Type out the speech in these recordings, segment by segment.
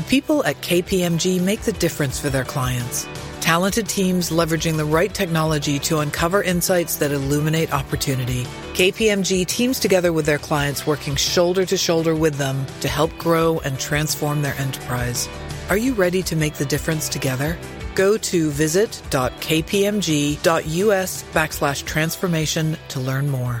The people at KPMG make the difference for their clients. Talented teams leveraging the right technology to uncover insights that illuminate opportunity. KPMG teams together with their clients working shoulder to shoulder with them to help grow and transform their enterprise. Are you ready to make the difference together? Go to visit.kpmg.us backslash transformation to learn more.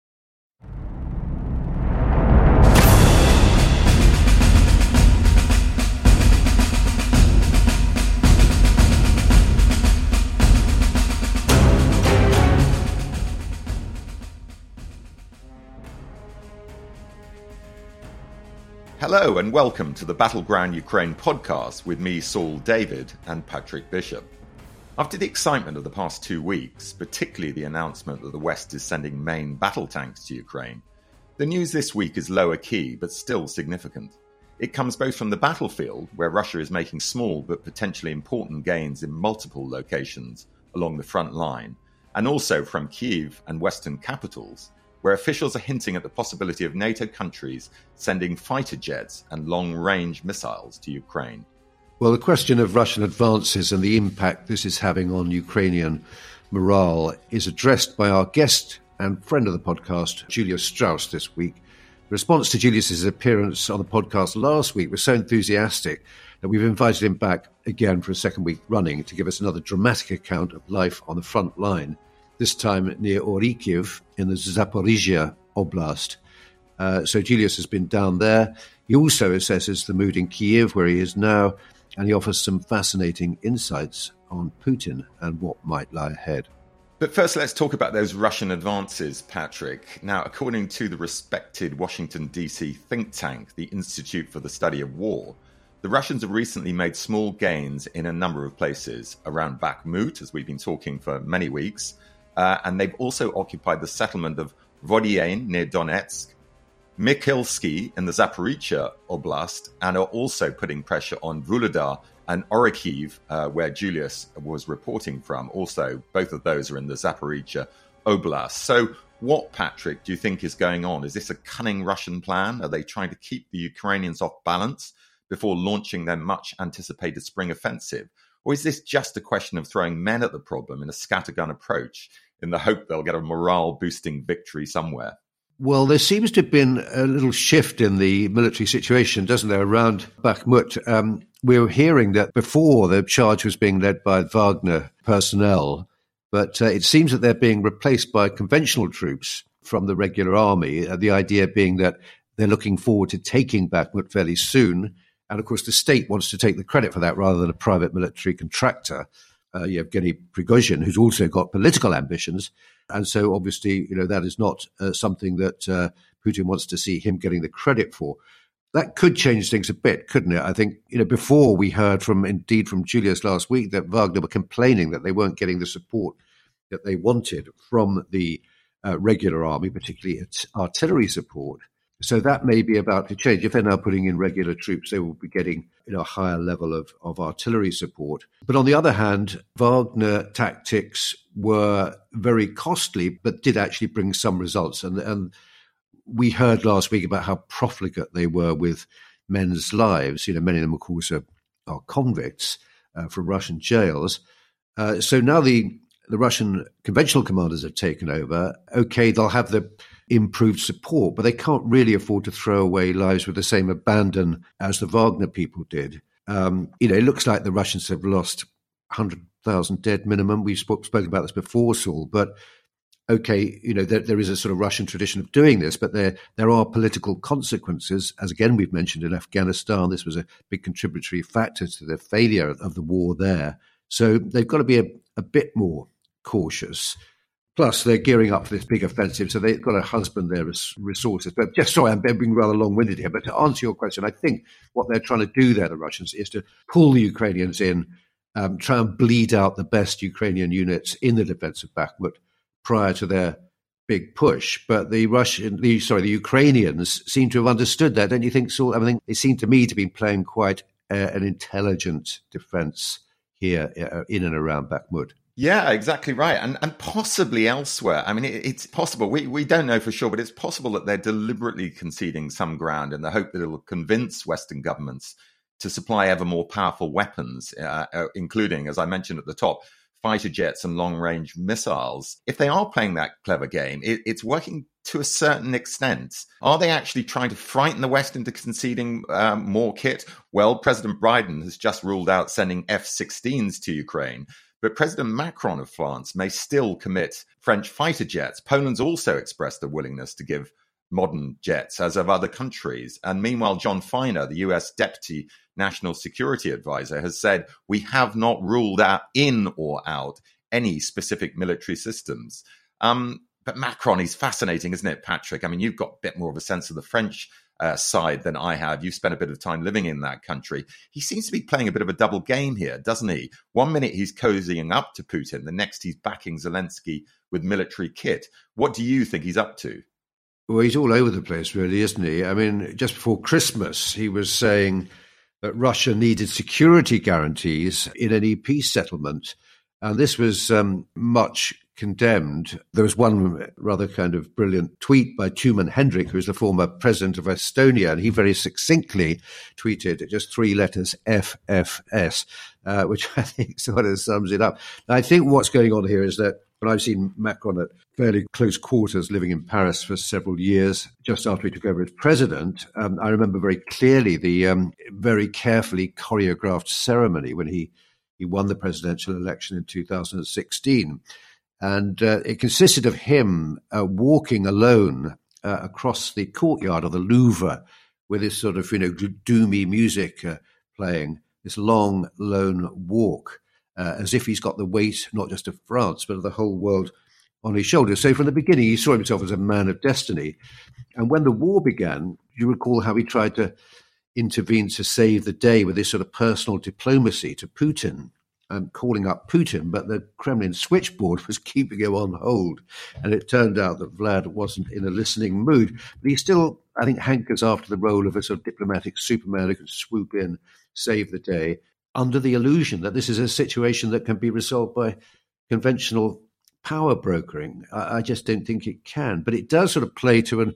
Hello and welcome to the Battleground Ukraine podcast with me, Saul David, and Patrick Bishop. After the excitement of the past two weeks, particularly the announcement that the West is sending main battle tanks to Ukraine, the news this week is lower key but still significant. It comes both from the battlefield, where Russia is making small but potentially important gains in multiple locations along the front line, and also from Kiev and Western capitals, where officials are hinting at the possibility of NATO countries sending fighter jets and long range missiles to Ukraine. Well, the question of Russian advances and the impact this is having on Ukrainian morale is addressed by our guest and friend of the podcast, Julius Strauss, this week. The response to Julius's appearance on the podcast last week was so enthusiastic that we've invited him back again for a second week running to give us another dramatic account of life on the front line this time near Orikhiv in the Zaporizhia Oblast. Uh, so Julius has been down there. He also assesses the mood in Kiev, where he is now, and he offers some fascinating insights on Putin and what might lie ahead. But first, let's talk about those Russian advances, Patrick. Now, according to the respected Washington, D.C. think tank, the Institute for the Study of War, the Russians have recently made small gains in a number of places around Bakhmut, as we've been talking for many weeks, uh, and they've also occupied the settlement of Vodyain near Donetsk, Mykhilsky in the Zaporizhia Oblast, and are also putting pressure on Vuhledar and Orikhiv, uh, where Julius was reporting from. Also, both of those are in the Zaporizhia Oblast. So, what, Patrick, do you think is going on? Is this a cunning Russian plan? Are they trying to keep the Ukrainians off balance before launching their much anticipated spring offensive? Or is this just a question of throwing men at the problem in a scattergun approach in the hope they'll get a morale boosting victory somewhere? Well, there seems to have been a little shift in the military situation, doesn't there, around Bakhmut? Um, we were hearing that before the charge was being led by Wagner personnel, but uh, it seems that they're being replaced by conventional troops from the regular army. Uh, the idea being that they're looking forward to taking Bakhmut fairly soon and of course, the state wants to take the credit for that rather than a private military contractor. Uh, Yevgeny Prigozhin, who's also got political ambitions. And so, obviously, you know, that is not uh, something that uh, Putin wants to see him getting the credit for. That could change things a bit, couldn't it? I think, you know, before we heard from, indeed, from Julius last week that Wagner were complaining that they weren't getting the support that they wanted from the uh, regular army, particularly its artillery support. So that may be about to change. If they're now putting in regular troops, they will be getting you know, a higher level of, of artillery support. But on the other hand, Wagner tactics were very costly, but did actually bring some results. And, and we heard last week about how profligate they were with men's lives. You know, many of them, of course, are, are convicts uh, from Russian jails. Uh, so now the the Russian conventional commanders have taken over. Okay, they'll have the improved support, but they can't really afford to throw away lives with the same abandon as the Wagner people did. Um, you know, it looks like the Russians have lost 100,000 dead minimum. We've spoke, spoken about this before, Saul, but okay, you know, there, there is a sort of Russian tradition of doing this, but there there are political consequences, as again we've mentioned in Afghanistan. This was a big contributory factor to the failure of the war there. So they've got to be a, a bit more cautious. Plus, they're gearing up for this big offensive, so they've got to husband their resources. But just sorry, I'm being rather long winded here. But to answer your question, I think what they're trying to do there, the Russians, is to pull the Ukrainians in, um, try and bleed out the best Ukrainian units in the defense of Bakhmut prior to their big push. But the Russian, the, sorry, the Ukrainians seem to have understood that. Don't you think, So, I mean, it seemed to me to be playing quite uh, an intelligent defense here uh, in and around Bakhmut. Yeah, exactly right. And and possibly elsewhere. I mean, it, it's possible. We, we don't know for sure, but it's possible that they're deliberately conceding some ground in the hope that it'll convince Western governments to supply ever more powerful weapons, uh, uh, including, as I mentioned at the top, fighter jets and long range missiles. If they are playing that clever game, it, it's working to a certain extent. Are they actually trying to frighten the West into conceding um, more kit? Well, President Biden has just ruled out sending F 16s to Ukraine. But President Macron of France may still commit French fighter jets. Poland's also expressed a willingness to give modern jets, as of other countries. And meanwhile, John Finer, the US Deputy National Security Advisor, has said we have not ruled out in or out any specific military systems. Um, but Macron is fascinating, isn't it, Patrick? I mean, you've got a bit more of a sense of the French uh, side than I have. You spent a bit of time living in that country. He seems to be playing a bit of a double game here, doesn't he? One minute he's cozying up to Putin, the next he's backing Zelensky with military kit. What do you think he's up to? Well, he's all over the place, really, isn't he? I mean, just before Christmas, he was saying that Russia needed security guarantees in any peace settlement. And this was um, much condemned. There was one rather kind of brilliant tweet by Toomas Hendrik, who is the former president of Estonia, and he very succinctly tweeted just three letters FFS, uh, which I think sort of sums it up. I think what's going on here is that when I've seen Macron at fairly close quarters living in Paris for several years, just after he took over as president, um, I remember very clearly the um, very carefully choreographed ceremony when he, he won the presidential election in 2016 and uh, it consisted of him uh, walking alone uh, across the courtyard of the Louvre with this sort of, you know, doomy music uh, playing, this long, lone walk, uh, as if he's got the weight not just of France, but of the whole world on his shoulders. So from the beginning, he saw himself as a man of destiny. And when the war began, you recall how he tried to intervene to save the day with this sort of personal diplomacy to Putin um, calling up Putin, but the Kremlin switchboard was keeping him on hold. And it turned out that Vlad wasn't in a listening mood. But he still, I think, hankers after the role of a sort of diplomatic superman who can swoop in, save the day, under the illusion that this is a situation that can be resolved by conventional power brokering. I, I just don't think it can. But it does sort of play to an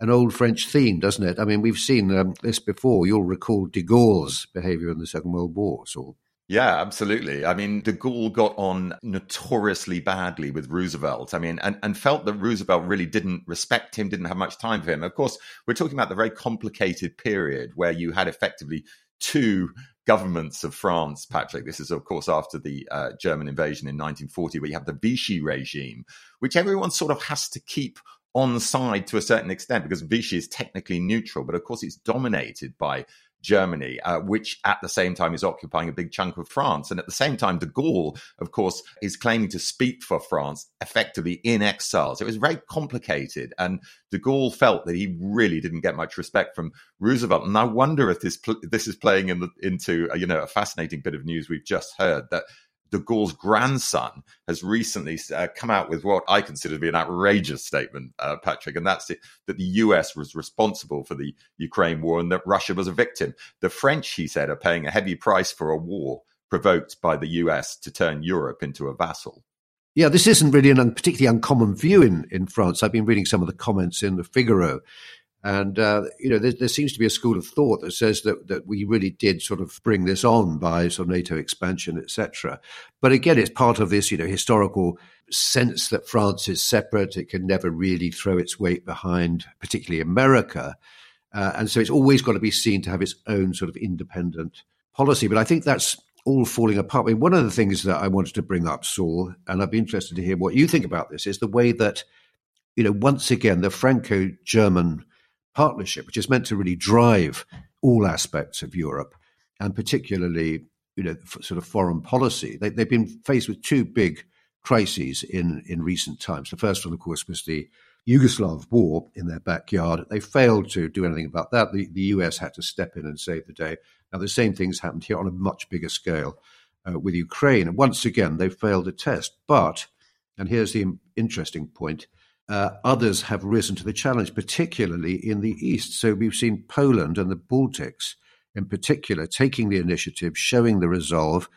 an old French theme, doesn't it? I mean, we've seen um, this before. You'll recall de Gaulle's behavior in the Second World War, Saul. Yeah, absolutely. I mean, de Gaulle got on notoriously badly with Roosevelt. I mean, and, and felt that Roosevelt really didn't respect him, didn't have much time for him. Of course, we're talking about the very complicated period where you had effectively two governments of France, Patrick. This is, of course, after the uh, German invasion in 1940, where you have the Vichy regime, which everyone sort of has to keep on side to a certain extent because Vichy is technically neutral, but of course it's dominated by Germany, uh, which at the same time is occupying a big chunk of France. And at the same time, de Gaulle, of course, is claiming to speak for France effectively in exile. So it was very complicated. And de Gaulle felt that he really didn't get much respect from Roosevelt. And I wonder if this this is playing in the, into you know a fascinating bit of news we've just heard that de Gaulle's grandson has recently uh, come out with what I consider to be an outrageous statement, uh, Patrick, and that's it, that the US was responsible for the Ukraine war and that Russia was a victim. The French, he said, are paying a heavy price for a war provoked by the US to turn Europe into a vassal. Yeah, this isn't really a un- particularly uncommon view in, in France. I've been reading some of the comments in the Figaro and, uh, you know, there, there, seems to be a school of thought that says that, that we really did sort of bring this on by sort of NATO expansion, etc. But again, it's part of this, you know, historical sense that France is separate. It can never really throw its weight behind, particularly America. Uh, and so it's always got to be seen to have its own sort of independent policy. But I think that's all falling apart. I mean, one of the things that I wanted to bring up, Saul, and I'd be interested to hear what you think about this, is the way that, you know, once again, the Franco German partnership, which is meant to really drive all aspects of Europe, and particularly, you know, sort of foreign policy. They, they've been faced with two big crises in, in recent times. The first one, of course, was the Yugoslav war in their backyard. They failed to do anything about that. The, the US had to step in and save the day. Now, the same things happened here on a much bigger scale uh, with Ukraine. And once again, they failed a test. But, and here's the interesting point, uh, others have risen to the challenge, particularly in the East. So we've seen Poland and the Baltics in particular taking the initiative, showing the resolve,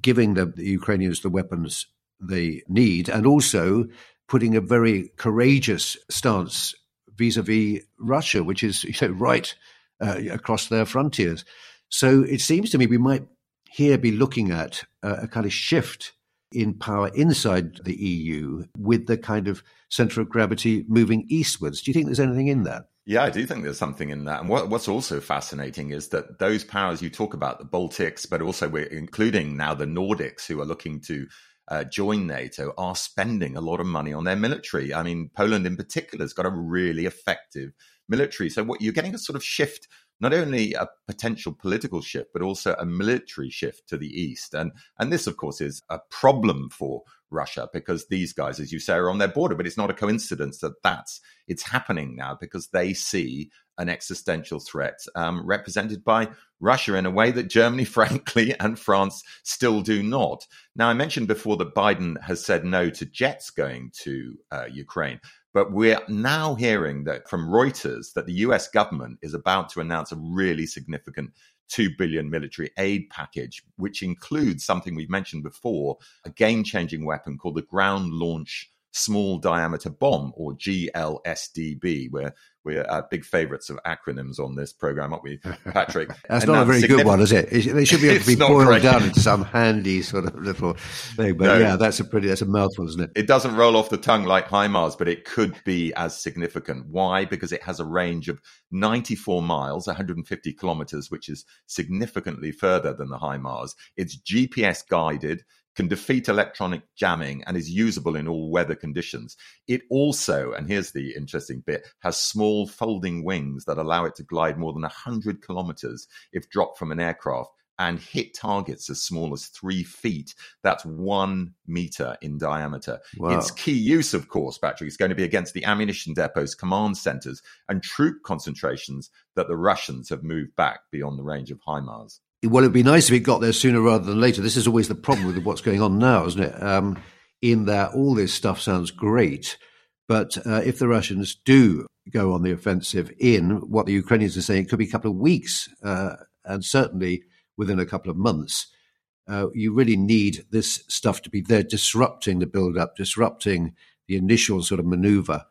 giving the, the Ukrainians the weapons they need, and also putting a very courageous stance vis-a-vis Russia, which is you know, right uh, across their frontiers. So it seems to me we might here be looking at a, a kind of shift in power inside the EU with the kind of center of gravity moving eastwards. Do you think there's anything in that? Yeah, I do think there's something in that. And what, what's also fascinating is that those powers you talk about, the Baltics, but also we're including now the Nordics who are looking to uh, join NATO, are spending a lot of money on their military. I mean, Poland in particular has got a really effective military. So what you're getting a sort of shift not only a potential political shift, but also a military shift to the east. And, and this, of course, is a problem for Russia because these guys, as you say, are on their border. But it's not a coincidence that that's it's happening now because they see an existential threat um, represented by Russia in a way that Germany, frankly, and France still do not. Now, I mentioned before that Biden has said no to jets going to uh, Ukraine. But we're now hearing that from Reuters that the US government is about to announce a really significant 2 billion military aid package, which includes something we've mentioned before, a game changing weapon called the ground launch small diameter bomb or GLSDB. We're we're uh, big favourites of acronyms on this program, aren't we, Patrick? that's and not a very good one, is it? They should be able to be boiled down into some handy sort of little thing. But no, yeah, that's a pretty that's a mouthful, isn't it? It doesn't roll off the tongue like HIMARS, but it could be as significant. Why? Because it has a range of 94 miles, 150 kilometers, which is significantly further than the HIMARS. It's GPS guided can defeat electronic jamming and is usable in all weather conditions. It also, and here's the interesting bit, has small folding wings that allow it to glide more than 100 kilometers if dropped from an aircraft and hit targets as small as three feet. That's one meter in diameter. Wow. Its key use, of course, Patrick, is going to be against the ammunition depots, command centers, and troop concentrations that the Russians have moved back beyond the range of HIMARS well, it'd be nice if it got there sooner rather than later. This is always the problem with what's going on now, isn't it? Um, in that all this stuff sounds great, but uh, if the Russians do go on the offensive in what the Ukrainians are saying, it could be a couple of weeks, uh, and certainly within a couple of months. Uh, you really need this stuff to be there, disrupting the build-up, disrupting the initial sort of maneuver,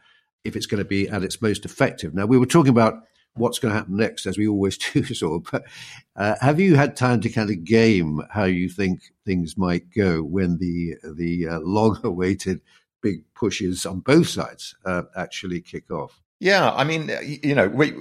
if it's going to be at its most effective. Now, we were talking about what's going to happen next, as we always do, of. But uh, have you had time to kind of game how you think things might go when the the uh, long-awaited big pushes on both sides uh, actually kick off? Yeah, I mean, you know, we,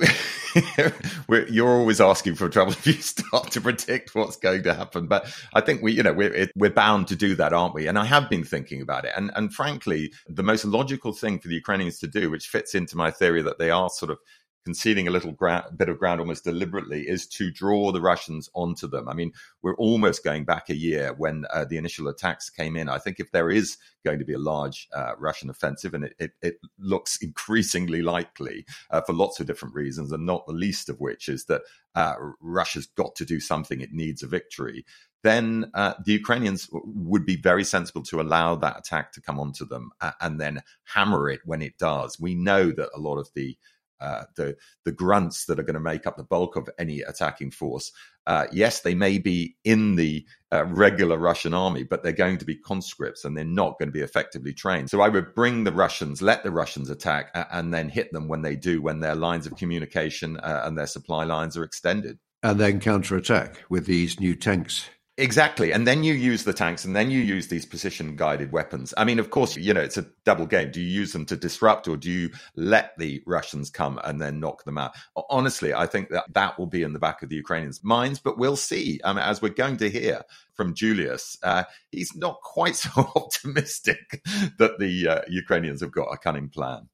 you're always asking for trouble if you start to predict what's going to happen. But I think we, you know, we're, we're bound to do that, aren't we? And I have been thinking about it. And, and frankly, the most logical thing for the Ukrainians to do, which fits into my theory that they are sort of conceding a little ground, bit of ground almost deliberately is to draw the Russians onto them. I mean, we're almost going back a year when uh, the initial attacks came in. I think if there is going to be a large uh, Russian offensive, and it, it, it looks increasingly likely uh, for lots of different reasons, and not the least of which is that uh, Russia's got to do something. It needs a victory then uh, the Ukrainians would be very sensible to allow that attack to come onto them uh, and then hammer it when it does. We know that a lot of the uh, the the grunts that are going to make up the bulk of any attacking force. Uh, yes, they may be in the uh, regular Russian army, but they're going to be conscripts and they're not going to be effectively trained. So I would bring the Russians, let the Russians attack, and then hit them when they do, when their lines of communication uh, and their supply lines are extended. And then counterattack with these new tanks. Exactly. And then you use the tanks and then you use these precision guided weapons. I mean, of course, you know, it's a double game. Do you use them to disrupt or do you let the Russians come and then knock them out? Honestly, I think that that will be in the back of the Ukrainians' minds, but we'll see. Um, as we're going to hear from Julius, uh, he's not quite so optimistic that the uh, Ukrainians have got a cunning plan.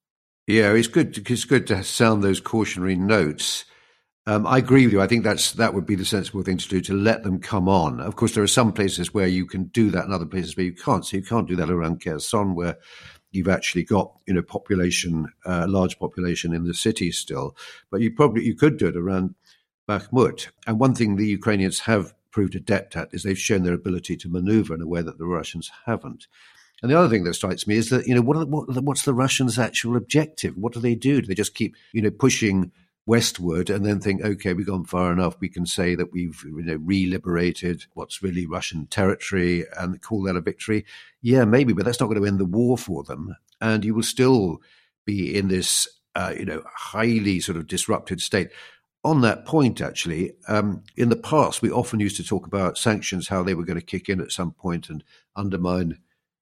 Yeah, it's good. It's good to sound those cautionary notes. Um, I agree with you. I think that's that would be the sensible thing to do to let them come on. Of course, there are some places where you can do that, and other places where you can't. So you can't do that around Kherson, where you've actually got you know population, uh, large population in the city still. But you probably you could do it around Bakhmut. And one thing the Ukrainians have proved adept at is they've shown their ability to maneuver in a way that the Russians haven't. And the other thing that strikes me is that you know what, what what's the Russians' actual objective? What do they do? Do they just keep you know pushing westward and then think, okay, we've gone far enough. We can say that we've you know, re-liberated what's really Russian territory and call that a victory. Yeah, maybe, but that's not going to end the war for them. And you will still be in this, uh, you know, highly sort of disrupted state. On that point, actually, um, in the past, we often used to talk about sanctions, how they were going to kick in at some point and undermine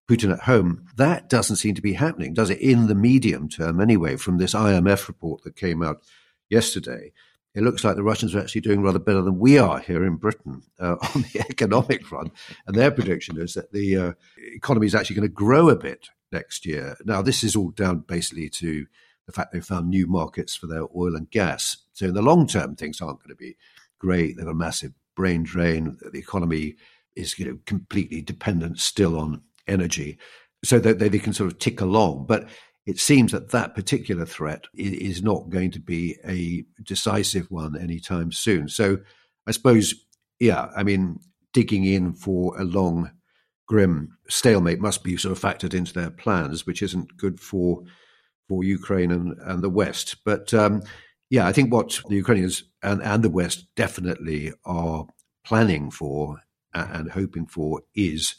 Putin at home. That doesn't seem to be happening, does it? In the medium term, anyway, from this IMF report that came out yesterday, it looks like the Russians are actually doing rather better than we are here in Britain uh, on the economic front. And their prediction is that the uh, economy is actually going to grow a bit next year. Now, this is all down basically to the fact they've found new markets for their oil and gas. So, in the long term, things aren't going to be great. They've got a massive brain drain. The economy is you know, completely dependent still on energy so that they, they can sort of tick along. But it seems that that particular threat is not going to be a decisive one anytime soon. So I suppose, yeah, I mean, digging in for a long, grim stalemate must be sort of factored into their plans, which isn't good for for Ukraine and, and the West. But um, yeah, I think what the Ukrainians and, and the West definitely are planning for and hoping for is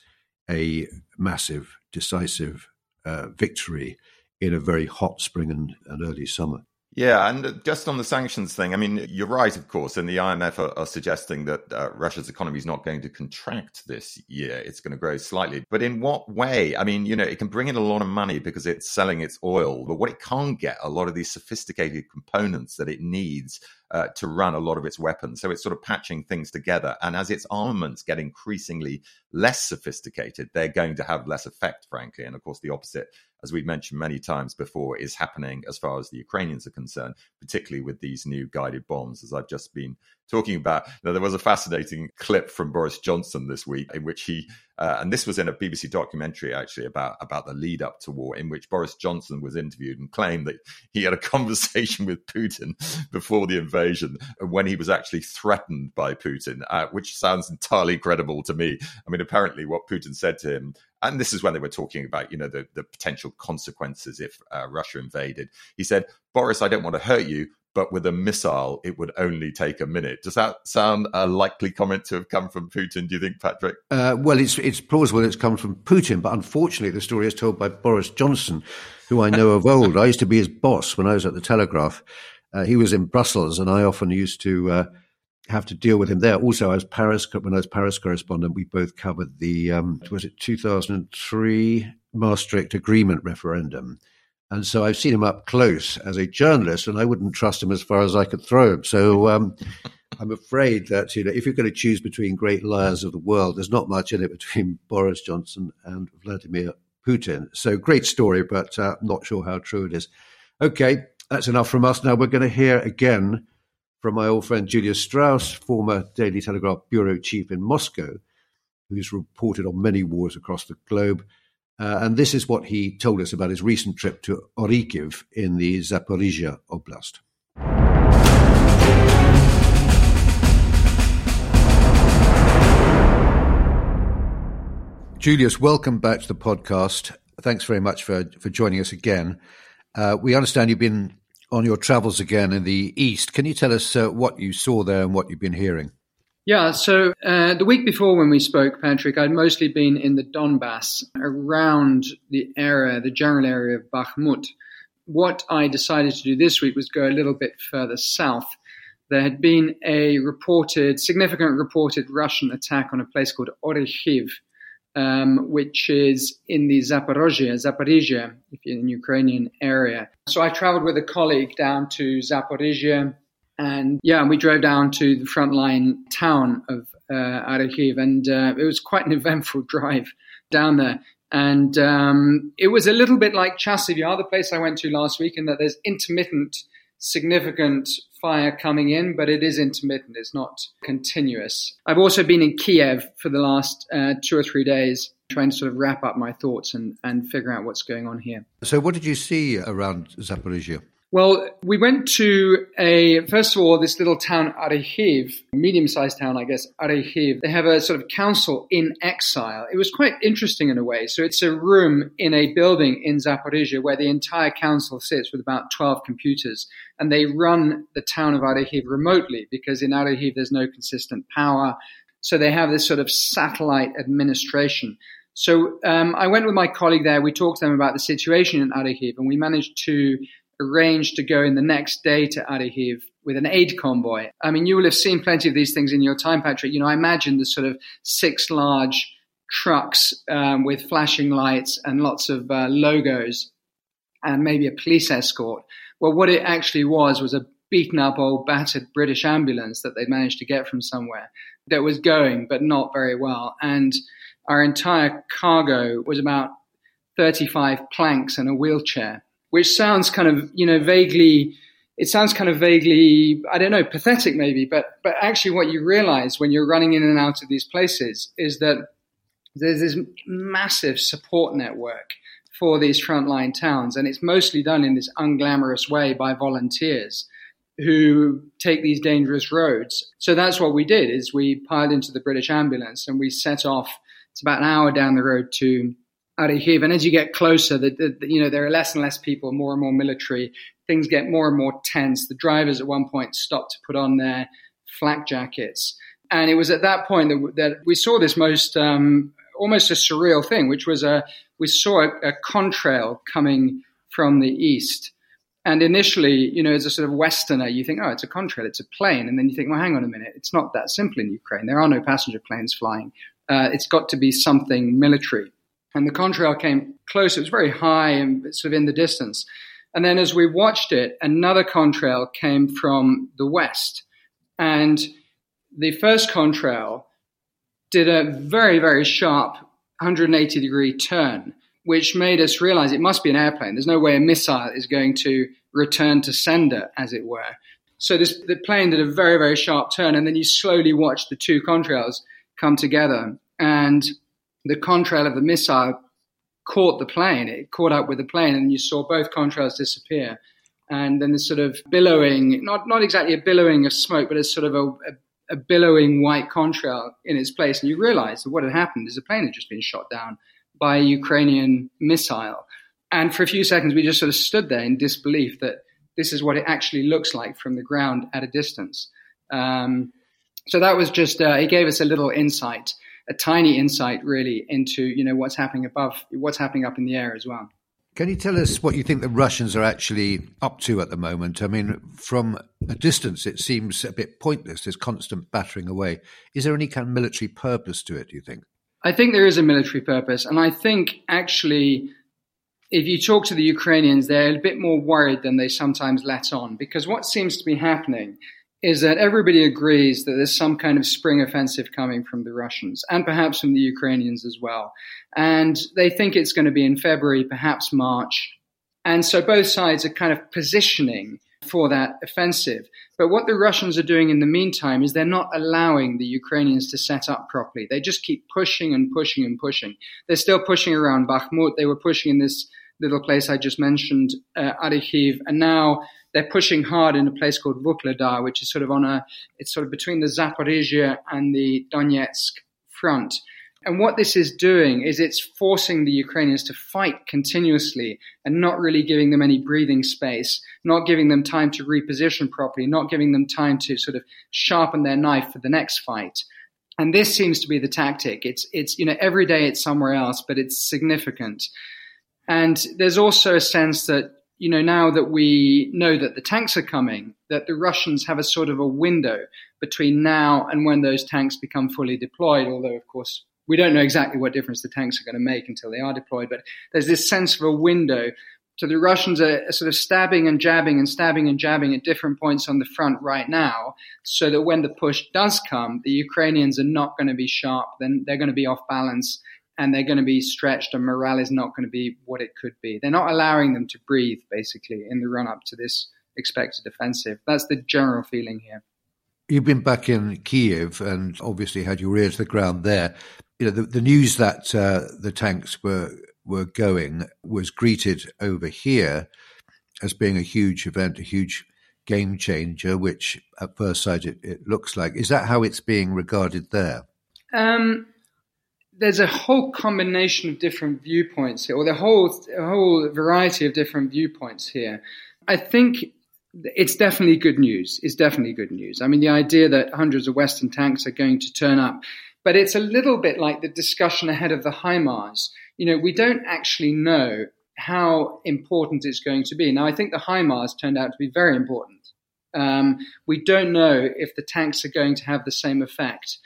a massive, decisive uh, victory in a very hot spring and, and early summer. Yeah, and just on the sanctions thing, I mean, you're right, of course, and the IMF are, are suggesting that uh, Russia's economy is not going to contract this year. It's going to grow slightly. But in what way? I mean, you know, it can bring in a lot of money because it's selling its oil, but what it can't get, a lot of these sophisticated components that it needs uh, to run a lot of its weapons. So it's sort of patching things together. And as its armaments get increasingly less sophisticated, they're going to have less effect, frankly. And of course, the opposite as we've mentioned many times before, is happening as far as the Ukrainians are concerned, particularly with these new guided bombs, as I've just been talking about. Now, there was a fascinating clip from Boris Johnson this week in which he, uh, and this was in a BBC documentary actually about, about the lead up to war, in which Boris Johnson was interviewed and claimed that he had a conversation with Putin before the invasion and when he was actually threatened by Putin, uh, which sounds entirely credible to me. I mean, apparently, what Putin said to him and this is when they were talking about, you know, the, the potential consequences if uh, Russia invaded. He said, Boris, I don't want to hurt you, but with a missile, it would only take a minute. Does that sound a likely comment to have come from Putin, do you think, Patrick? Uh, well, it's, it's plausible it's come from Putin, but unfortunately, the story is told by Boris Johnson, who I know of old. I used to be his boss when I was at the Telegraph. Uh, he was in Brussels, and I often used to uh, have to deal with him there. Also, I was Paris when I was Paris correspondent, we both covered the um, was it 2003 Maastricht Agreement referendum, and so I've seen him up close as a journalist, and I wouldn't trust him as far as I could throw him. So. Um, I'm afraid that you know if you're going to choose between great liars of the world, there's not much in it between Boris Johnson and Vladimir Putin. So great story, but uh, not sure how true it is. Okay, that's enough from us. Now we're going to hear again from my old friend Julius Strauss, former Daily Telegraph bureau chief in Moscow, who's reported on many wars across the globe. Uh, and this is what he told us about his recent trip to Orikhiv in the Zaporizhia Oblast. Julius, welcome back to the podcast. Thanks very much for, for joining us again. Uh, we understand you've been on your travels again in the East. Can you tell us uh, what you saw there and what you've been hearing? Yeah, so uh, the week before when we spoke, Patrick, I'd mostly been in the Donbass, around the area, the general area of Bakhmut. What I decided to do this week was go a little bit further south. There had been a reported, significant reported Russian attack on a place called Orikhiv, um, which is in the Zaporozhye, Zaporizhia, if you're in Ukrainian area. So I traveled with a colleague down to Zaporizhia, and yeah, we drove down to the frontline town of uh, and uh, it was quite an eventful drive down there. And um, it was a little bit like Chasiv Yar, the place I went to last week, in that there's intermittent, significant fire coming in, but it is intermittent. It's not continuous. I've also been in Kiev for the last uh, two or three days, trying to sort of wrap up my thoughts and, and figure out what's going on here. So, what did you see around Zaporizhia? Well, we went to a, first of all, this little town, Orehiv, medium sized town, I guess, Orehiv. They have a sort of council in exile. It was quite interesting in a way. So it's a room in a building in Zaporizhia where the entire council sits with about 12 computers and they run the town of Orehiv remotely because in Orehiv there's no consistent power. So they have this sort of satellite administration. So um, I went with my colleague there. We talked to them about the situation in Orehiv and we managed to arranged to go in the next day to Orehiv with an aid convoy. I mean, you will have seen plenty of these things in your time, Patrick. You know, I imagine the sort of six large trucks um, with flashing lights and lots of uh, logos and maybe a police escort. Well, what it actually was was a beaten up old battered British ambulance that they'd managed to get from somewhere that was going, but not very well. And our entire cargo was about 35 planks and a wheelchair which sounds kind of, you know, vaguely, it sounds kind of vaguely, I don't know, pathetic maybe, but, but actually what you realize when you're running in and out of these places is that there's this massive support network for these frontline towns. And it's mostly done in this unglamorous way by volunteers who take these dangerous roads. So that's what we did is we piled into the British ambulance and we set off. It's about an hour down the road to Orehiv. And as you get closer, the, the, you know there are less and less people, more and more military. Things get more and more tense. The drivers at one point stopped to put on their flak jackets, and it was at that point that, that we saw this most um, almost a surreal thing, which was a we saw a, a contrail coming from the east. And initially, you know, as a sort of Westerner, you think, oh, it's a contrail, it's a plane. And then you think, well, hang on a minute, it's not that simple in Ukraine. There are no passenger planes flying. Uh, it's got to be something military. And the contrail came close. It was very high and sort of in the distance. And then as we watched it, another contrail came from the west. And the first contrail did a very, very sharp 180 degree turn, which made us realize it must be an airplane. There's no way a missile is going to return to sender, as it were. So this, the plane did a very, very sharp turn, and then you slowly watch the two contrails come together. And the contrail of the missile caught the plane. It caught up with the plane, and you saw both contrails disappear. And then this sort of billowing, not, not exactly a billowing of smoke, but a sort of a, a, a billowing white contrail in its place. And you realize that what had happened is the plane had just been shot down by a Ukrainian missile. And for a few seconds, we just sort of stood there in disbelief that this is what it actually looks like from the ground at a distance. Um, so that was just, uh, it gave us a little insight a tiny insight really into you know what's happening above, what's happening up in the air as well. Can you tell us what you think the Russians are actually up to at the moment? I mean, from a distance, it seems a bit pointless, this constant battering away. Is there any kind of military purpose to it, do you think? I think there is a military purpose. And I think actually, if you talk to the Ukrainians, they're a bit more worried than they sometimes let on. Because what seems to be happening is that everybody agrees that there's some kind of spring offensive coming from the Russians and perhaps from the Ukrainians as well. And they think it's going to be in February, perhaps March. And so both sides are kind of positioning for that offensive. But what the Russians are doing in the meantime is they're not allowing the Ukrainians to set up properly. They just keep pushing and pushing and pushing. They're still pushing around Bakhmut. They were pushing in this little place I just mentioned, uh, and now they're pushing hard in a place called Vuhledar, which is sort of on a, it's sort of between the Zaporizhia and the Donetsk front. And what this is doing is it's forcing the Ukrainians to fight continuously and not really giving them any breathing space, not giving them time to reposition properly, not giving them time to sort of sharpen their knife for the next fight. And this seems to be the tactic. It's, it's, you know, every day it's somewhere else, but it's significant. And there's also a sense that you know, now that we know that the tanks are coming, that the Russians have a sort of a window between now and when those tanks become fully deployed, although, of course, we don't know exactly what difference the tanks are going to make until they are deployed. But there's this sense of a window. So the Russians are sort of stabbing and jabbing and stabbing and jabbing at different points on the front right now, so that when the push does come, the Ukrainians are not going to be sharp. Then they're going to be off balance and they're going to be stretched and morale is not going to be what it could be. They're not allowing them to breathe, basically, in the run up to this expected offensive. That's the general feeling here. You've been back in Kiev and obviously had your ear to the ground there. You know, the, the news that uh, the tanks were were going was greeted over here as being a huge event, a huge game changer, which at first sight it, it looks like. Is that how it's being regarded there? Um, there's a whole combination of different viewpoints here, or the whole a whole variety of different viewpoints here. I think it's definitely good news. It's definitely good news. I mean, the idea that hundreds of Western tanks are going to turn up, but it's a little bit like the discussion ahead of the HIMARS. You know, we don't actually know how important it's going to be. Now, I think the HIMARS turned out to be very important. Um, we don't know if the tanks are going to have the same effect.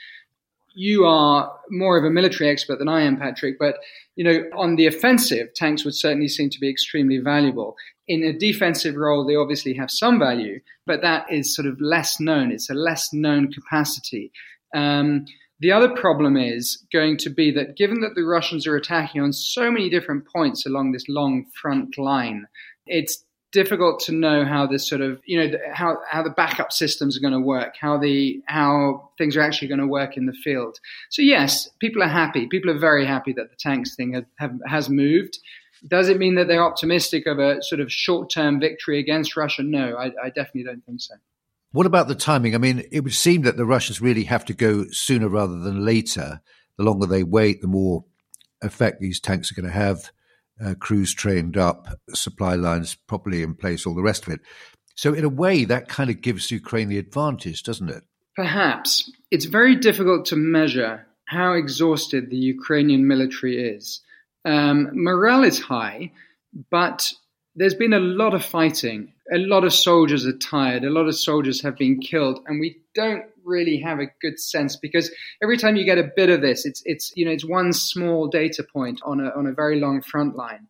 You are more of a military expert than I am, Patrick, but you know, on the offensive, tanks would certainly seem to be extremely valuable. In a defensive role, they obviously have some value, but that is sort of less known. It's a less known capacity. Um, the other problem is going to be that given that the Russians are attacking on so many different points along this long front line, it's difficult to know how this sort of you know how how the backup systems are going to work, how the how things are actually going to work in the field. So yes, people are happy. People are very happy that the tanks thing have, have, has moved. Does it mean that they're optimistic of a sort of short term victory against Russia? No, I, I definitely don't think so. What about the timing? I mean, it would seem that the Russians really have to go sooner rather than later. The longer they wait, the more effect these tanks are going to have. Uh, crews trained up, supply lines properly in place, all the rest of it. So, in a way, that kind of gives Ukraine the advantage, doesn't it? Perhaps. It's very difficult to measure how exhausted the Ukrainian military is. Um, morale is high, but there's been a lot of fighting. A lot of soldiers are tired. A lot of soldiers have been killed, and we don't really have a good sense because every time you get a bit of this, it's it's you know it's one small data point on a on a very long front line.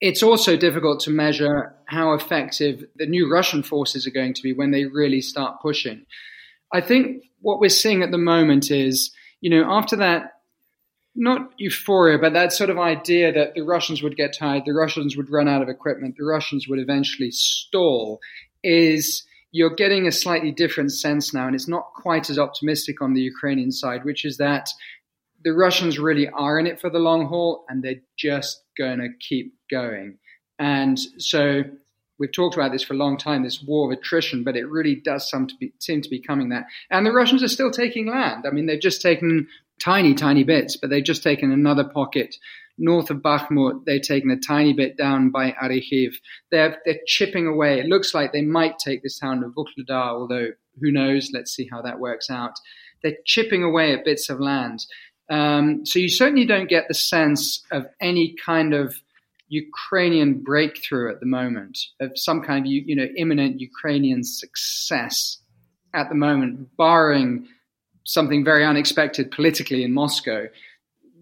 It's also difficult to measure how effective the new Russian forces are going to be when they really start pushing. I think what we're seeing at the moment is, you know, after that not euphoria, but that sort of idea that the Russians would get tired, the Russians would run out of equipment, the Russians would eventually stall, is you're getting a slightly different sense now, and it's not quite as optimistic on the Ukrainian side, which is that the Russians really are in it for the long haul and they're just going to keep going. And so we've talked about this for a long time, this war of attrition, but it really does seem to be, seem to be coming that. And the Russians are still taking land. I mean, they've just taken tiny, tiny bits, but they've just taken another pocket north of Bakhmut. They've taken a tiny bit down by Orekhiv. They're, they're chipping away. It looks like they might take this town of Vuhledar, although who knows? Let's see how that works out. They're chipping away at bits of land. Um, so you certainly don't get the sense of any kind of Ukrainian breakthrough at the moment, of some kind of you know imminent Ukrainian success at the moment, barring something very unexpected politically in Moscow.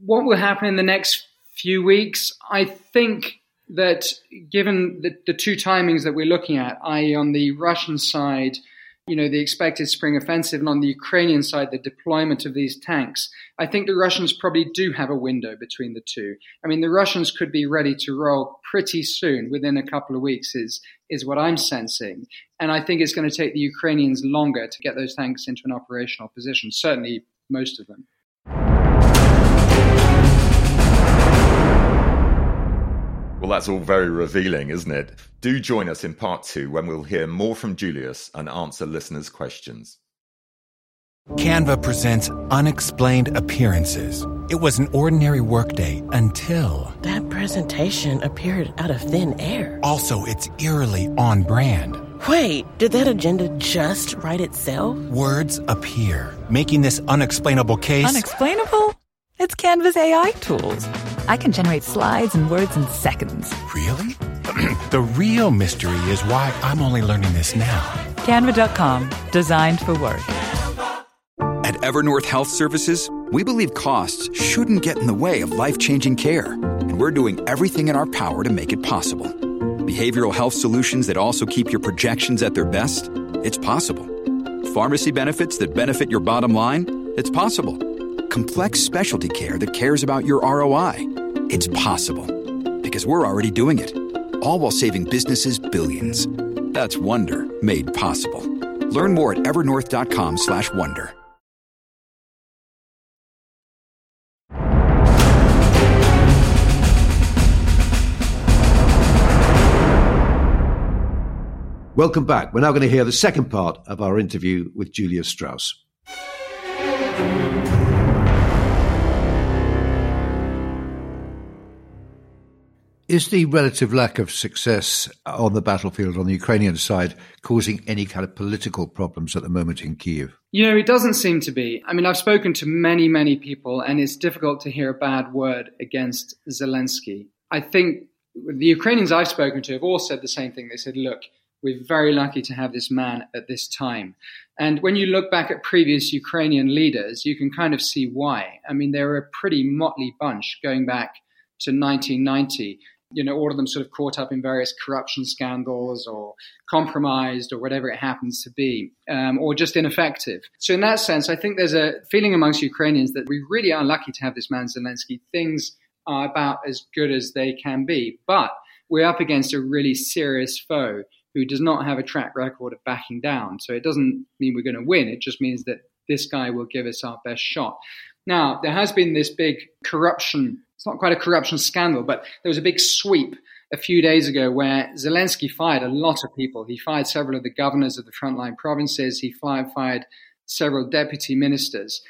What will happen in the next few weeks? I think that given the, the two timings that we're looking at, i.e., on the Russian side, you know, the expected spring offensive, and on the Ukrainian side, the deployment of these tanks, I think the Russians probably do have a window between the two. I mean, the Russians could be ready to roll pretty soon, within a couple of weeks, is is what I'm sensing. And I think it's going to take the Ukrainians longer to get those tanks into an operational position, certainly most of them. Well, that's all very revealing, isn't it? Do join us in part two when we'll hear more from Julius and answer listeners' questions. Canva presents Unexplained Appearances. It was an ordinary workday until. That presentation appeared out of thin air. Also, it's eerily on brand. Wait, did that agenda just write itself? Words appear, making this unexplainable case. Unexplainable? It's Canva's AI tools. I can generate slides and words in seconds. Really? the real mystery is why I'm only learning this now. Canva.com, designed for work. At Evernorth Health Services, we believe costs shouldn't get in the way of life changing care, and we're doing everything in our power to make it possible. Behavioral health solutions that also keep your projections at their best? It's possible. Pharmacy benefits that benefit your bottom line? It's possible complex specialty care that cares about your ROI. It's possible because we're already doing it, all while saving businesses billions. That's Wonder made possible. Learn more at evernorth.com/wonder. Welcome back. We're now going to hear the second part of our interview with Julius Strauss. Is the relative lack of success on the battlefield on the Ukrainian side causing any kind of political problems at the moment in Kiev? You know, it doesn't seem to be. I mean, I've spoken to many, many people, and it's difficult to hear a bad word against Zelensky. I think the Ukrainians I've spoken to have all said the same thing. They said, look, we're very lucky to have this man at this time. And when you look back at previous Ukrainian leaders, you can kind of see why. I mean, they're a pretty motley bunch going back to 1990 you know, all of them sort of caught up in various corruption scandals or compromised or whatever it happens to be, um, or just ineffective. So, in that sense, I think there's a feeling amongst Ukrainians that we really are lucky to have this man Zelensky. Things are about as good as they can be. But we're up against a really serious foe who does not have a track record of backing down. So, it doesn't mean we're going to win, it just means that this guy will give us our best shot. Now, there has been this big corruption it's not quite a corruption scandal, but there was a big sweep a few days ago where Zelensky fired a lot of people. He fired several of the governors of the frontline provinces. He fired, several deputy ministers.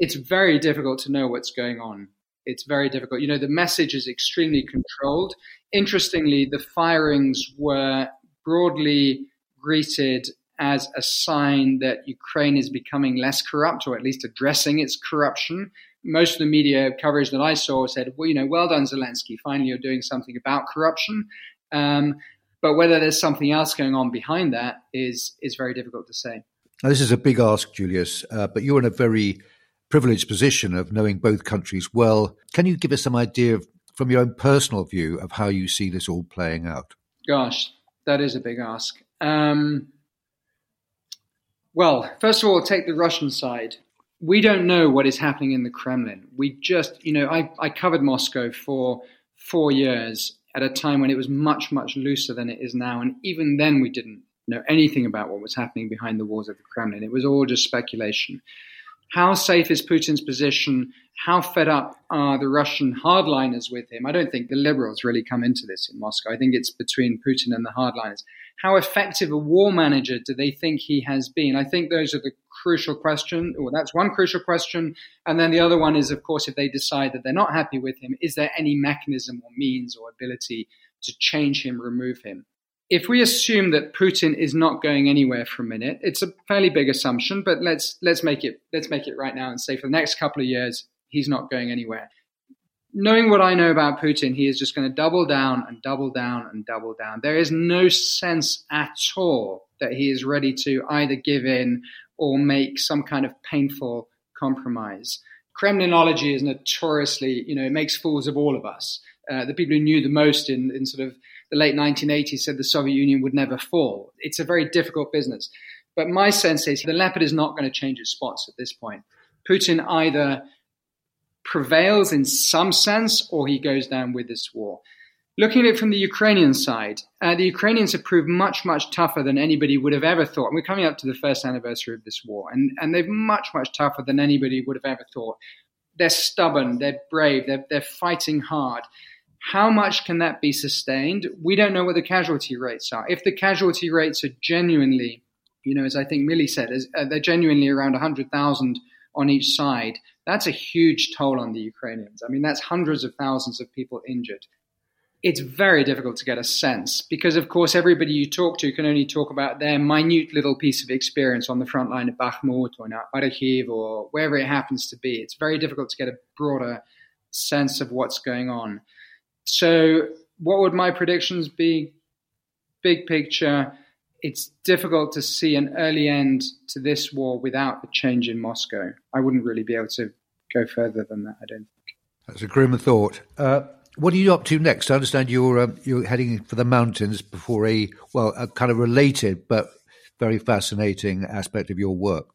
It's very difficult to know what's going on. It's very difficult. You know, the message is extremely controlled. Interestingly, the firings were broadly greeted as a sign that Ukraine is becoming less corrupt, or at least addressing its corruption most of the media coverage that I saw said, well, you know, well done, Zelensky. Finally, you're doing something about corruption. Um, but whether there's something else going on behind that is is very difficult to say. Now, this is a big ask, Julius, uh, but you're in a very privileged position of knowing both countries well. Can you give us some idea of, from your own personal view of how you see this all playing out? Gosh, that is a big ask. Um, well, first of all, take the Russian side we don't know what is happening in the Kremlin. We just, you know, I, I covered Moscow for four years at a time when it was much, much looser than it is now. And even then, we didn't know anything about what was happening behind the walls of the Kremlin. It was all just speculation. How safe is Putin's position? How fed up are the Russian hardliners with him? I don't think the liberals really come into this in Moscow. I think it's between Putin and the hardliners. How effective a war manager do they think he has been? I think those are the crucial question. Well, that's one crucial question. And then the other one is, of course, if they decide that they're not happy with him, is there any mechanism or means or ability to change him, remove him? If we assume that Putin is not going anywhere for a minute, it's a fairly big assumption, but let's let's make it let's make it right now and say for the next couple of years he's not going anywhere. Knowing what I know about Putin, he is just going to double down and double down and double down. There is no sense at all that he is ready to either give in or make some kind of painful compromise. Kremlinology is notoriously, you know, it makes fools of all of us. Uh, the people who knew the most in, in sort of the late 1980s said the Soviet Union would never fall. It's a very difficult business. But my sense is the leopard is not going to change its spots at this point. Putin either prevails in some sense or he goes down with this war. Looking at it from the Ukrainian side, uh, the Ukrainians have proved much, much tougher than anybody would have ever thought. And we're coming up to the first anniversary of this war, and, and they're much, much tougher than anybody would have ever thought. They're stubborn, they're brave, they're, they're fighting hard. How much can that be sustained? We don't know what the casualty rates are. If the casualty rates are genuinely, you know, as I think Milley said, uh, they're genuinely around 100,000 on each side, that's a huge toll on the Ukrainians. I mean, that's hundreds of thousands of people injured. It's very difficult to get a sense because, of course, everybody you talk to can only talk about their minute little piece of experience on the front line of Bakhmut or Kharkiv or wherever it happens to be. It's very difficult to get a broader sense of what's going on. So, what would my predictions be? Big picture, it's difficult to see an early end to this war without a change in Moscow. I wouldn't really be able to go further than that, I don't think. That's a grim thought. Uh, what are you up to next? I understand you're um, you're heading for the mountains before a well, a kind of related but very fascinating aspect of your work.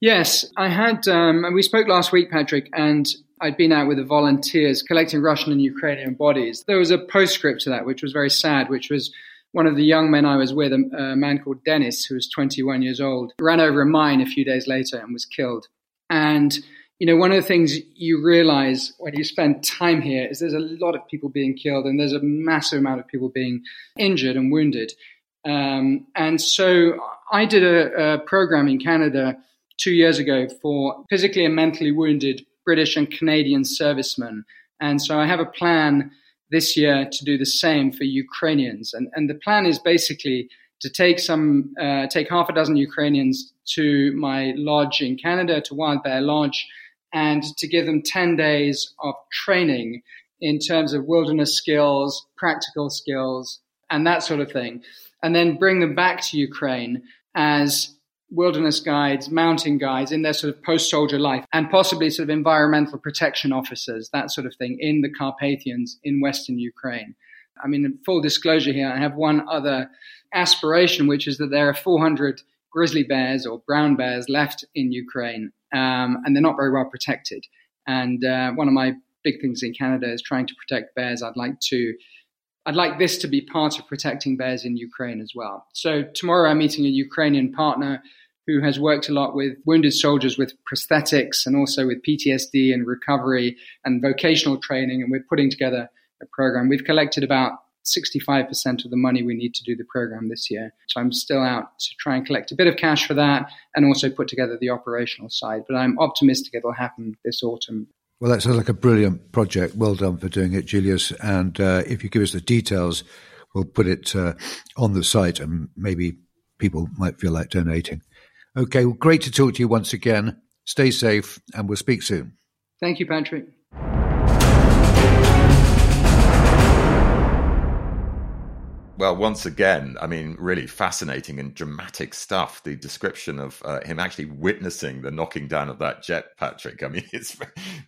Yes, I had. Um, we spoke last week, Patrick, and I'd been out with the volunteers collecting Russian and Ukrainian bodies. There was a postscript to that, which was very sad, which was one of the young men I was with, a, man called Dennis, who was 21 years old, ran over a mine a few days later and was killed. And you know, one of the things you realize when you spend time here is there's a lot of people being killed and there's a massive amount of people being injured and wounded. Um, and so I did a, a, program in Canada two years ago for physically and mentally wounded British and Canadian servicemen. And so I have a plan this year to do the same for Ukrainians. And, and the plan is basically to take some, uh, take half a dozen Ukrainians to my lodge in Canada, to Wild Bear Lodge, and to give them 10 days of training in terms of wilderness skills, practical skills, and that sort of thing. And then bring them back to Ukraine as wilderness guides, mountain guides in their sort of post soldier life, and possibly sort of environmental protection officers, that sort of thing, in the Carpathians in Western Ukraine. I mean, full disclosure here, I have one other aspiration, which is that there are 400 grizzly bears or brown bears left in Ukraine, um, and they're not very well protected. And uh, one of my big things in Canada is trying to protect bears. I'd like to I'd like this to be part of protecting bears in Ukraine as well. So tomorrow I'm meeting a Ukrainian partner who has worked a lot with wounded soldiers with prosthetics and also with PTSD and recovery and vocational training. And we're putting together a program. We've collected about 65% of the money we need to do the program this year. So I'm still out to try and collect a bit of cash for that and also put together the operational side. But I'm optimistic it'll happen this autumn. Well, that sounds like a brilliant project. Well done for doing it, Julius. And uh, if you give us the details, we'll put it uh, on the site and maybe people might feel like donating. Okay, well, great to talk to you once again. Stay safe and we'll speak soon. Thank you, Patrick. Well, once again, I mean, really fascinating and dramatic stuff. The description of uh, him actually witnessing the knocking down of that jet, Patrick. I mean, it's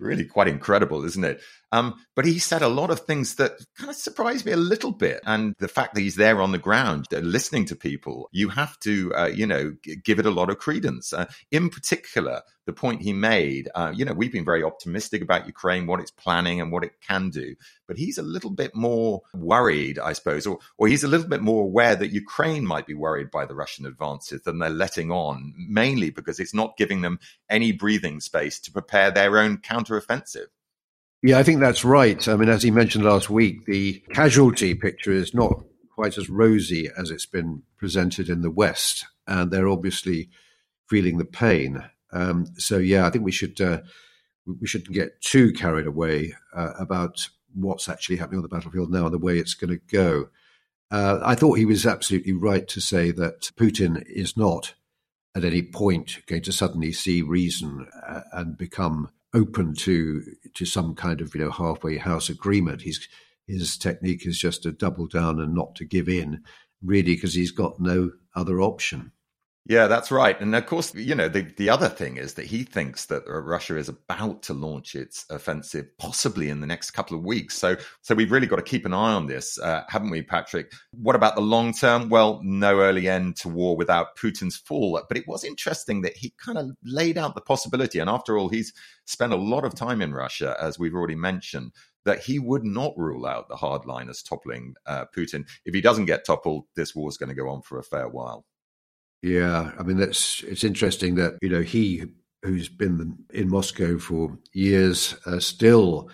really quite incredible, isn't it? Um, but he said a lot of things that kind of surprised me a little bit. And the fact that he's there on the ground, uh, listening to people, you have to, uh, you know, g- give it a lot of credence. Uh, in particular, the point he made, uh, you know, we've been very optimistic about Ukraine, what it's planning and what it can do. But he's a little bit more worried, I suppose, or, or he's a little bit more aware that Ukraine might be worried by the Russian advances than they're letting on, mainly because it's not giving them any breathing space to prepare their own counteroffensive. Yeah, I think that's right. I mean, as he mentioned last week, the casualty picture is not quite as rosy as it's been presented in the West, and they're obviously feeling the pain. Um, so, yeah, I think we should uh, we shouldn't get too carried away uh, about what's actually happening on the battlefield now and the way it's going to go. Uh, I thought he was absolutely right to say that Putin is not at any point going to suddenly see reason uh, and become open to to some kind of you know halfway house agreement. He's his technique is just to double down and not to give in, really, because he's got no other option. Yeah, that's right. And of course, you know, the, the other thing is that he thinks that Russia is about to launch its offensive possibly in the next couple of weeks. So, so we've really got to keep an eye on this, uh, haven't we, Patrick? What about the long term? Well, no early end to war without Putin's fall. But it was interesting that he kind of laid out the possibility. And after all, he's spent a lot of time in Russia, as we've already mentioned that he would not rule out the hardliners toppling uh, Putin. If he doesn't get toppled, this war is going to go on for a fair while. Yeah, I mean that's it's interesting that you know he who's been in Moscow for years uh, still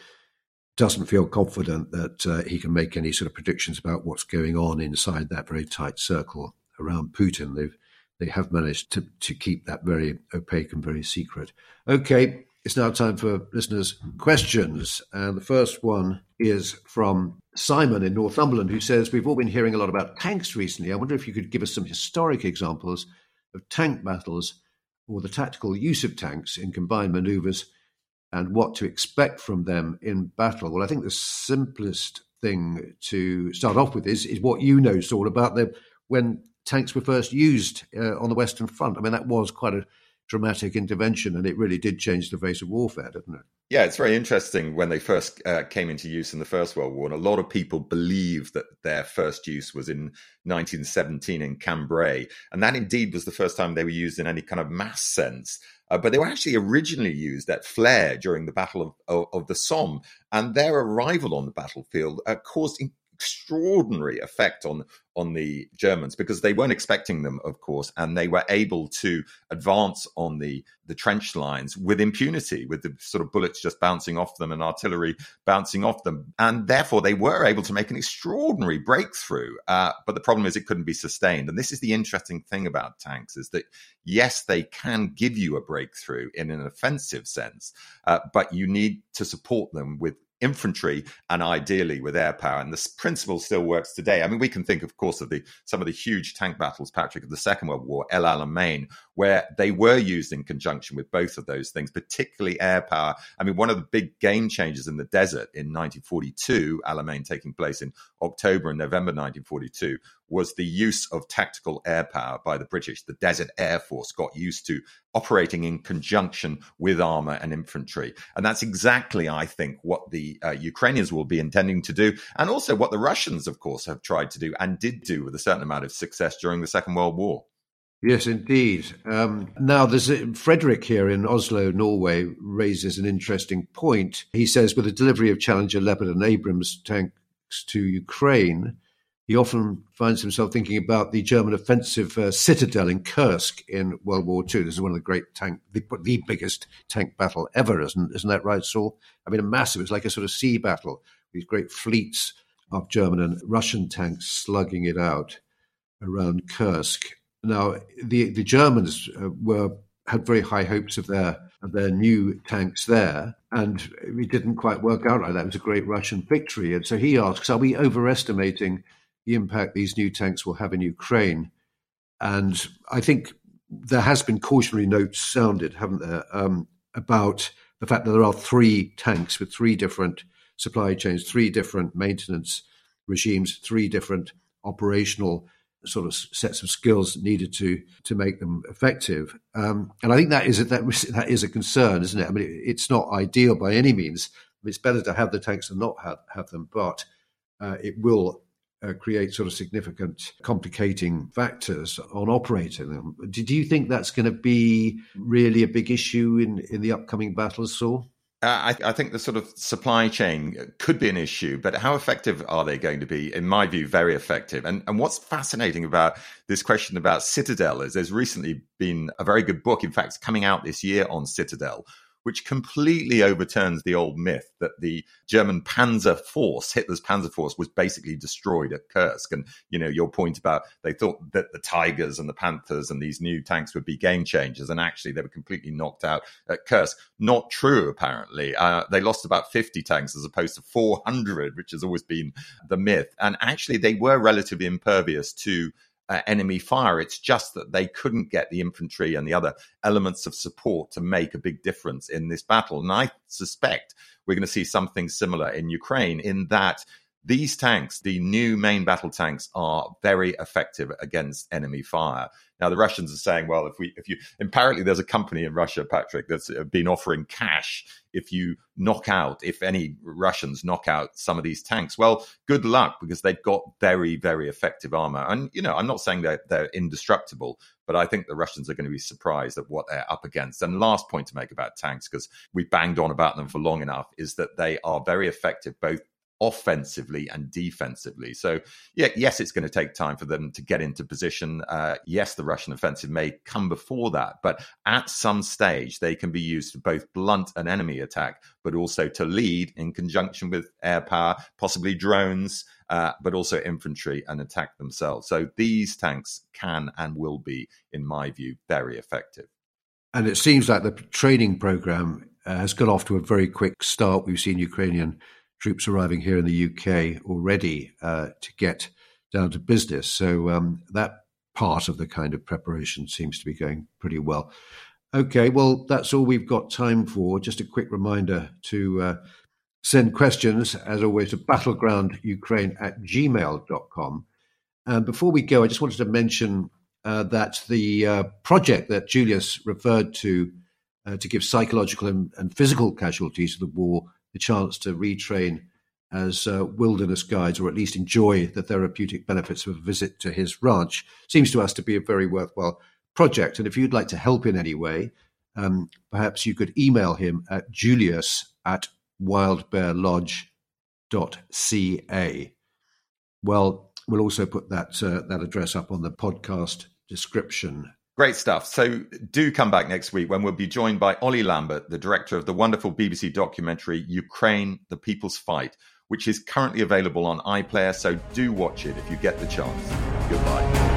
doesn't feel confident that uh, he can make any sort of predictions about what's going on inside that very tight circle around Putin. They've they have managed to to keep that very opaque and very secret. Okay, it's now time for listeners' questions. And the first one is from Simon in Northumberland, who says, We've all been hearing a lot about tanks recently. I wonder if you could give us some historic examples of tank battles or the tactical use of tanks in combined maneuvers and what to expect from them in battle. Well, I think the simplest thing to start off with is, is what you know, Saul, about the, when tanks were first used uh, on the Western Front. I mean, that was quite a dramatic intervention, and it really did change the face of warfare, didn't it? Yeah, it's very interesting when they first uh, came into use in the First World War. And a lot of people believe that their first use was in 1917 in Cambrai. And that indeed was the first time they were used in any kind of mass sense. Uh, but they were actually originally used at Flers during the Battle of, of, of, the Somme. And their arrival on the battlefield uh, caused extraordinary effect on on the Germans because they weren't expecting them, of course, and they were able to advance on the the trench lines with impunity, with the sort of bullets just bouncing off them and artillery bouncing off them, and therefore they were able to make an extraordinary breakthrough. Uh, but the problem is it couldn't be sustained, and this is the interesting thing about tanks: is that yes, they can give you a breakthrough in an offensive sense, uh, but you need to support them with infantry and ideally with air power. And this principle still works today. I mean, we can think, of course, of the some of the huge tank battles, Patrick, of the Second World War, El Alamein, where they were used in conjunction with both of those things, particularly air power. I mean, one of the big game changers in the desert in 1942, Alamein taking place in October and November 1942, was the use of tactical air power by the British. The Desert Air Force got used to operating in conjunction with armor and infantry. And that's exactly, I think, what the uh, Ukrainians will be intending to do. And also what the Russians, of course, have tried to do and did do with a certain amount of success during the Second World War. Yes, indeed. Um, now, there's a, Frederick here in Oslo, Norway, raises an interesting point. He says, with the delivery of Challenger Leopard and Abrams tanks to Ukraine, he often finds himself thinking about the German offensive uh, citadel in Kursk in World War II. This is one of the great tank, the, the biggest tank battle ever, isn't, isn't that right, Saul? I mean, a massive, it's like a sort of sea battle, these great fleets of German and Russian tanks slugging it out around Kursk. Now, the, the Germans uh, were had very high hopes of their their new tanks there, and it didn't quite work out like that. It was a great Russian victory, and so he asks, "Are we overestimating the impact these new tanks will have in Ukraine. And I think there has been cautionary notes sounded, haven't there, um, about the fact that there are three tanks with three different supply chains, three different maintenance regimes, three different operational sort of sets of skills needed to to make them effective. Um, and I think that is a, that, that is a concern, isn't it? I mean, it's not ideal by any means. It's better to have the tanks than not have, have them, but uh, it will uh, create sort of significant complicating factors on operating them. Do you think that's going to be really a big issue in, in the upcoming battles, Saul? Uh, I, I, think the sort of supply chain could be an issue, but how effective are they going to be? In my view, very effective. And, and what's fascinating about this question about Citadel is there's recently been a very good book, in fact, coming out this year on Citadel, which completely overturns the old myth that the German Panzer Force, Hitler's Panzer Force, was basically destroyed at Kursk. And, you know, your point about they thought that the Tigers and the Panthers and these new tanks would be game changers. And actually, they were completely knocked out at Kursk. Not true, apparently. Uh, they lost about 50 tanks as opposed to 400, which has always been the myth. And actually, they were relatively impervious to uh, enemy fire. It's just that they couldn't get the infantry and the other elements of support to make a big difference in this battle. And I suspect we're going to see something similar in Ukraine in that these tanks, the new main battle tanks, are very effective against enemy fire. Now the Russians are saying, well, if we, if you, apparently there's a company in Russia, Patrick, that's uh, been offering cash if you knock out, if any Russians knock out some of these tanks. Well, good luck because they've got very, very effective armor. And you know, I'm not saying that they're, they're indestructible, but I think the Russians are going to be surprised at what they're up against. And last point to make about tanks, because we banged on about them for long enough, is that they are very effective both offensively and defensively. So, yeah, yes, it's going to take time for them to get into position. Uh, yes, the Russian offensive may come before that, but at some stage, they can be used to both blunt an enemy attack, but also to lead in conjunction with air power, possibly drones. Uh, but also infantry and attack themselves. So these tanks can and will be, in my view, very effective. And it seems like the training program uh, has got off to a very quick start. We've seen Ukrainian troops arriving here in the UK already uh, to get down to business. So um, that part of the kind of preparation seems to be going pretty well. Okay, well, that's all we've got time for. Just a quick reminder to uh, send questions, as always, to battlegroundukraine at gmail.com. And before we go, I just wanted to mention uh, that the uh, project that Julius referred to uh, to give psychological and, and, physical casualties of the war the chance to retrain as uh, wilderness guides, or at least enjoy the therapeutic benefits of a visit to his ranch, seems to us to be a very worthwhile project. And if you'd like to help in any way, um, perhaps you could email him at julius at wildbearlodge.ca. well, we'll also put that uh, that address up on the podcast description. Great stuff. So do come back next week when we'll be joined by Ollie Lambert, the director of the wonderful BBC documentary Ukraine: The People's Fight, which is currently available on iPlayer. So do watch it if you get the chance. Goodbye.